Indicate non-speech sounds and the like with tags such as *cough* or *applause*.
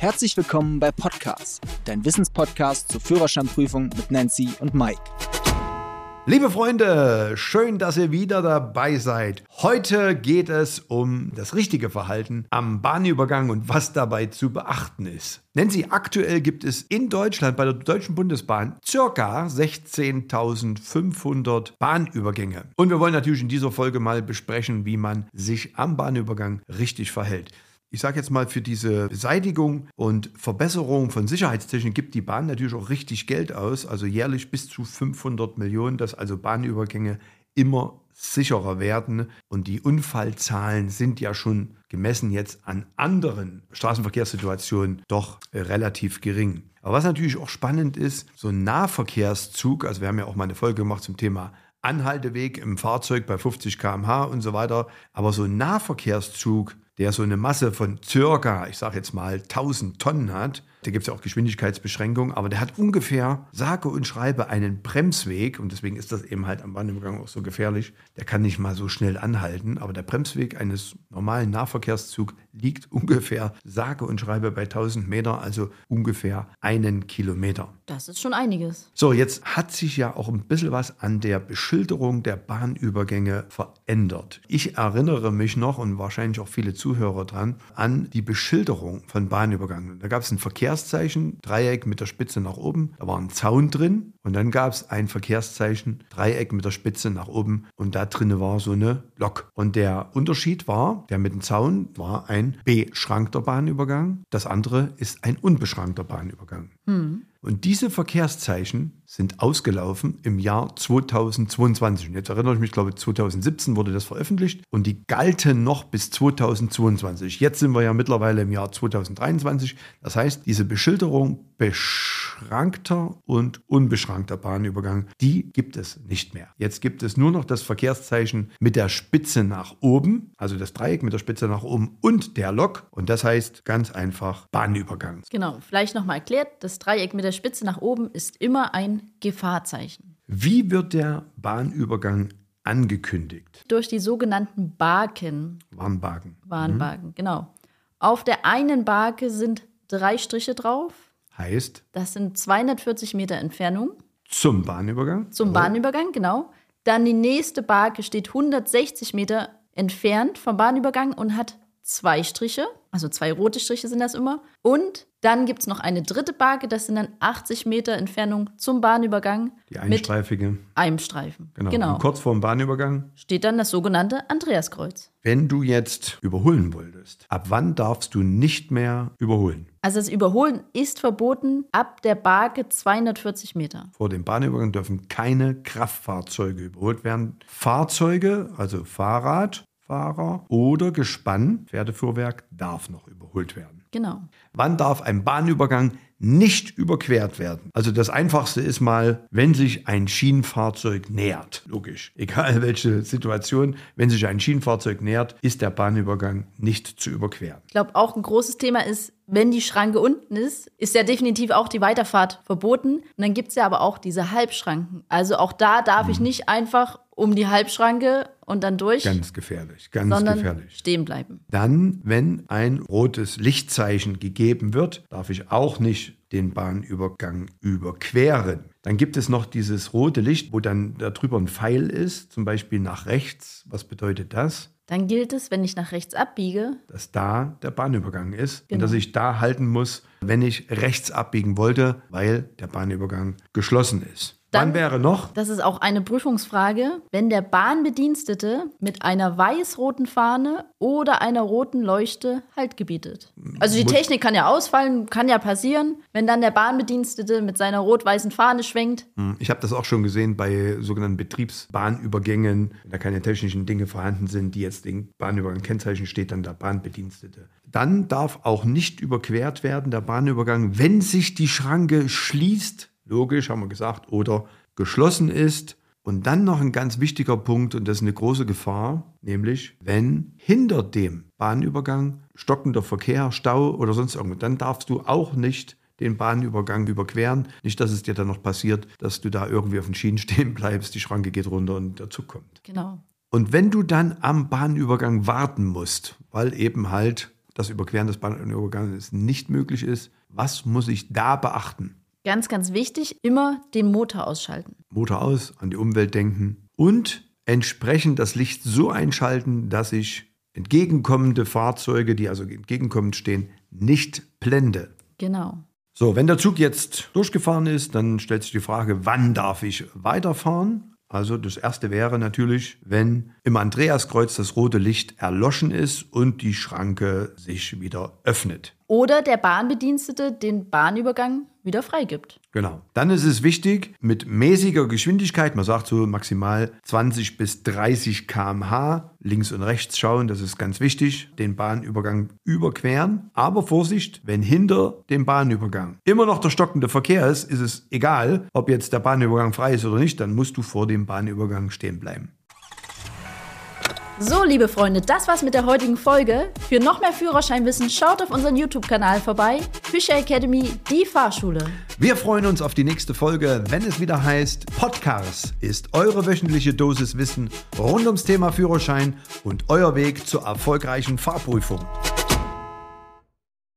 Herzlich willkommen bei Podcast, dein Wissenspodcast zur Führerscheinprüfung mit Nancy und Mike. Liebe Freunde, schön, dass ihr wieder dabei seid. Heute geht es um das richtige Verhalten am Bahnübergang und was dabei zu beachten ist. Nancy, aktuell gibt es in Deutschland bei der Deutschen Bundesbahn circa 16.500 Bahnübergänge. Und wir wollen natürlich in dieser Folge mal besprechen, wie man sich am Bahnübergang richtig verhält ich sage jetzt mal, für diese Beseitigung und Verbesserung von Sicherheitstechnik gibt die Bahn natürlich auch richtig Geld aus, also jährlich bis zu 500 Millionen, dass also Bahnübergänge immer sicherer werden. Und die Unfallzahlen sind ja schon gemessen jetzt an anderen Straßenverkehrssituationen doch relativ gering. Aber was natürlich auch spannend ist, so ein Nahverkehrszug, also wir haben ja auch mal eine Folge gemacht zum Thema Anhalteweg im Fahrzeug bei 50 km/h und so weiter. Aber so ein Nahverkehrszug, der so eine Masse von circa, ich sage jetzt mal 1000 Tonnen hat, da gibt es ja auch Geschwindigkeitsbeschränkungen, aber der hat ungefähr, sage und schreibe, einen Bremsweg und deswegen ist das eben halt am Bahnübergang auch so gefährlich. Der kann nicht mal so schnell anhalten, aber der Bremsweg eines normalen Nahverkehrszugs liegt ungefähr, sage und schreibe, bei 1000 Meter, also ungefähr einen Kilometer. Das ist schon einiges. So, jetzt hat sich ja auch ein bisschen was an der Beschilderung der Bahnübergänge verändert. Ich erinnere mich noch und wahrscheinlich auch viele Zuhörer dran an die Beschilderung von Bahnübergängen. Da gab es ein Verkehr Verkehrszeichen, Dreieck mit der Spitze nach oben. Da war ein Zaun drin und dann gab es ein Verkehrszeichen, Dreieck mit der Spitze nach oben und da drin war so eine Lok. Und der Unterschied war, der mit dem Zaun war ein beschrankter Bahnübergang, das andere ist ein unbeschrankter Bahnübergang. Hm. Und diese Verkehrszeichen sind ausgelaufen im Jahr 2022. Und jetzt erinnere ich mich, glaube 2017 wurde das veröffentlicht und die galten noch bis 2022. Jetzt sind wir ja mittlerweile im Jahr 2023. Das heißt, diese Beschilderung beschrankter und unbeschrankter Bahnübergang, die gibt es nicht mehr. Jetzt gibt es nur noch das Verkehrszeichen mit der Spitze nach oben, also das Dreieck mit der Spitze nach oben und der Lok. Und das heißt ganz einfach Bahnübergang. Genau, vielleicht nochmal erklärt, das Dreieck mit der Spitze nach oben ist immer ein Gefahrzeichen. Wie wird der Bahnübergang angekündigt? Durch die sogenannten Barken. Warnbaken. Warnbaken, mhm. genau. Auf der einen Barke sind drei Striche drauf. Heißt? Das sind 240 Meter Entfernung. Zum Bahnübergang? Zum Bahnübergang, genau. Dann die nächste Barke steht 160 Meter entfernt vom Bahnübergang und hat zwei Striche, also zwei rote Striche sind das immer. Und dann gibt es noch eine dritte Barke, das sind dann 80 Meter Entfernung zum Bahnübergang. Die einstreifige. Mit einem Streifen. Genau. genau. Und kurz vor dem Bahnübergang steht dann das sogenannte Andreaskreuz. Wenn du jetzt überholen wolltest, ab wann darfst du nicht mehr überholen? Also das Überholen ist verboten ab der Barke 240 Meter. Vor dem Bahnübergang dürfen keine Kraftfahrzeuge überholt werden. Fahrzeuge, also Fahrrad, Fahrer oder Gespann, Pferdefuhrwerk, darf noch überholt werden. Genau. Wann darf ein Bahnübergang nicht überquert werden? Also das Einfachste ist mal, wenn sich ein Schienenfahrzeug nähert. Logisch. Egal *laughs* welche Situation, wenn sich ein Schienenfahrzeug nähert, ist der Bahnübergang nicht zu überqueren. Ich glaube, auch ein großes Thema ist, wenn die Schranke unten ist, ist ja definitiv auch die Weiterfahrt verboten. Und dann gibt es ja aber auch diese Halbschranken. Also auch da darf ich nicht einfach um die Halbschranke und dann durch. Ganz gefährlich, ganz sondern gefährlich. Stehen bleiben. Dann, wenn ein rotes Lichtzeichen gegeben wird, darf ich auch nicht den Bahnübergang überqueren. Dann gibt es noch dieses rote Licht, wo dann darüber ein Pfeil ist, zum Beispiel nach rechts. Was bedeutet das? Dann gilt es, wenn ich nach rechts abbiege, dass da der Bahnübergang ist genau. und dass ich da halten muss, wenn ich rechts abbiegen wollte, weil der Bahnübergang geschlossen ist. Dann, Wann wäre noch? Das ist auch eine Prüfungsfrage. Wenn der Bahnbedienstete mit einer weiß-roten Fahne oder einer roten Leuchte Halt gebietet. Also die Technik kann ja ausfallen, kann ja passieren. Wenn dann der Bahnbedienstete mit seiner rot-weißen Fahne schwenkt. Hm, ich habe das auch schon gesehen bei sogenannten Betriebsbahnübergängen, wenn da keine technischen Dinge vorhanden sind, die jetzt den Bahnübergang kennzeichnen, steht dann der Bahnbedienstete. Dann darf auch nicht überquert werden der Bahnübergang, wenn sich die Schranke schließt logisch, haben wir gesagt, oder geschlossen ist. Und dann noch ein ganz wichtiger Punkt, und das ist eine große Gefahr, nämlich wenn hinter dem Bahnübergang stockender Verkehr, Stau oder sonst irgendwas, dann darfst du auch nicht den Bahnübergang überqueren. Nicht, dass es dir dann noch passiert, dass du da irgendwie auf den Schienen *laughs* stehen bleibst, die Schranke geht runter und der Zug kommt. Genau. Und wenn du dann am Bahnübergang warten musst, weil eben halt das Überqueren des Bahnübergangs nicht möglich ist. Was muss ich da beachten? Ganz, ganz wichtig, immer den Motor ausschalten. Motor aus, an die Umwelt denken und entsprechend das Licht so einschalten, dass ich entgegenkommende Fahrzeuge, die also entgegenkommend stehen, nicht blende. Genau. So, wenn der Zug jetzt durchgefahren ist, dann stellt sich die Frage, wann darf ich weiterfahren? Also das erste wäre natürlich, wenn im Andreaskreuz das rote Licht erloschen ist und die Schranke sich wieder öffnet. Oder der Bahnbedienstete den Bahnübergang wieder freigibt. Genau. Dann ist es wichtig, mit mäßiger Geschwindigkeit, man sagt so maximal 20 bis 30 km/h, links und rechts schauen, das ist ganz wichtig, den Bahnübergang überqueren. Aber Vorsicht, wenn hinter dem Bahnübergang immer noch der stockende Verkehr ist, ist es egal, ob jetzt der Bahnübergang frei ist oder nicht, dann musst du vor dem Bahnübergang stehen bleiben. So, liebe Freunde, das war's mit der heutigen Folge. Für noch mehr Führerscheinwissen schaut auf unseren YouTube-Kanal vorbei. Fischer Academy, die Fahrschule. Wir freuen uns auf die nächste Folge, wenn es wieder heißt, Podcast ist eure wöchentliche Dosis Wissen rund ums Thema Führerschein und euer Weg zur erfolgreichen Fahrprüfung.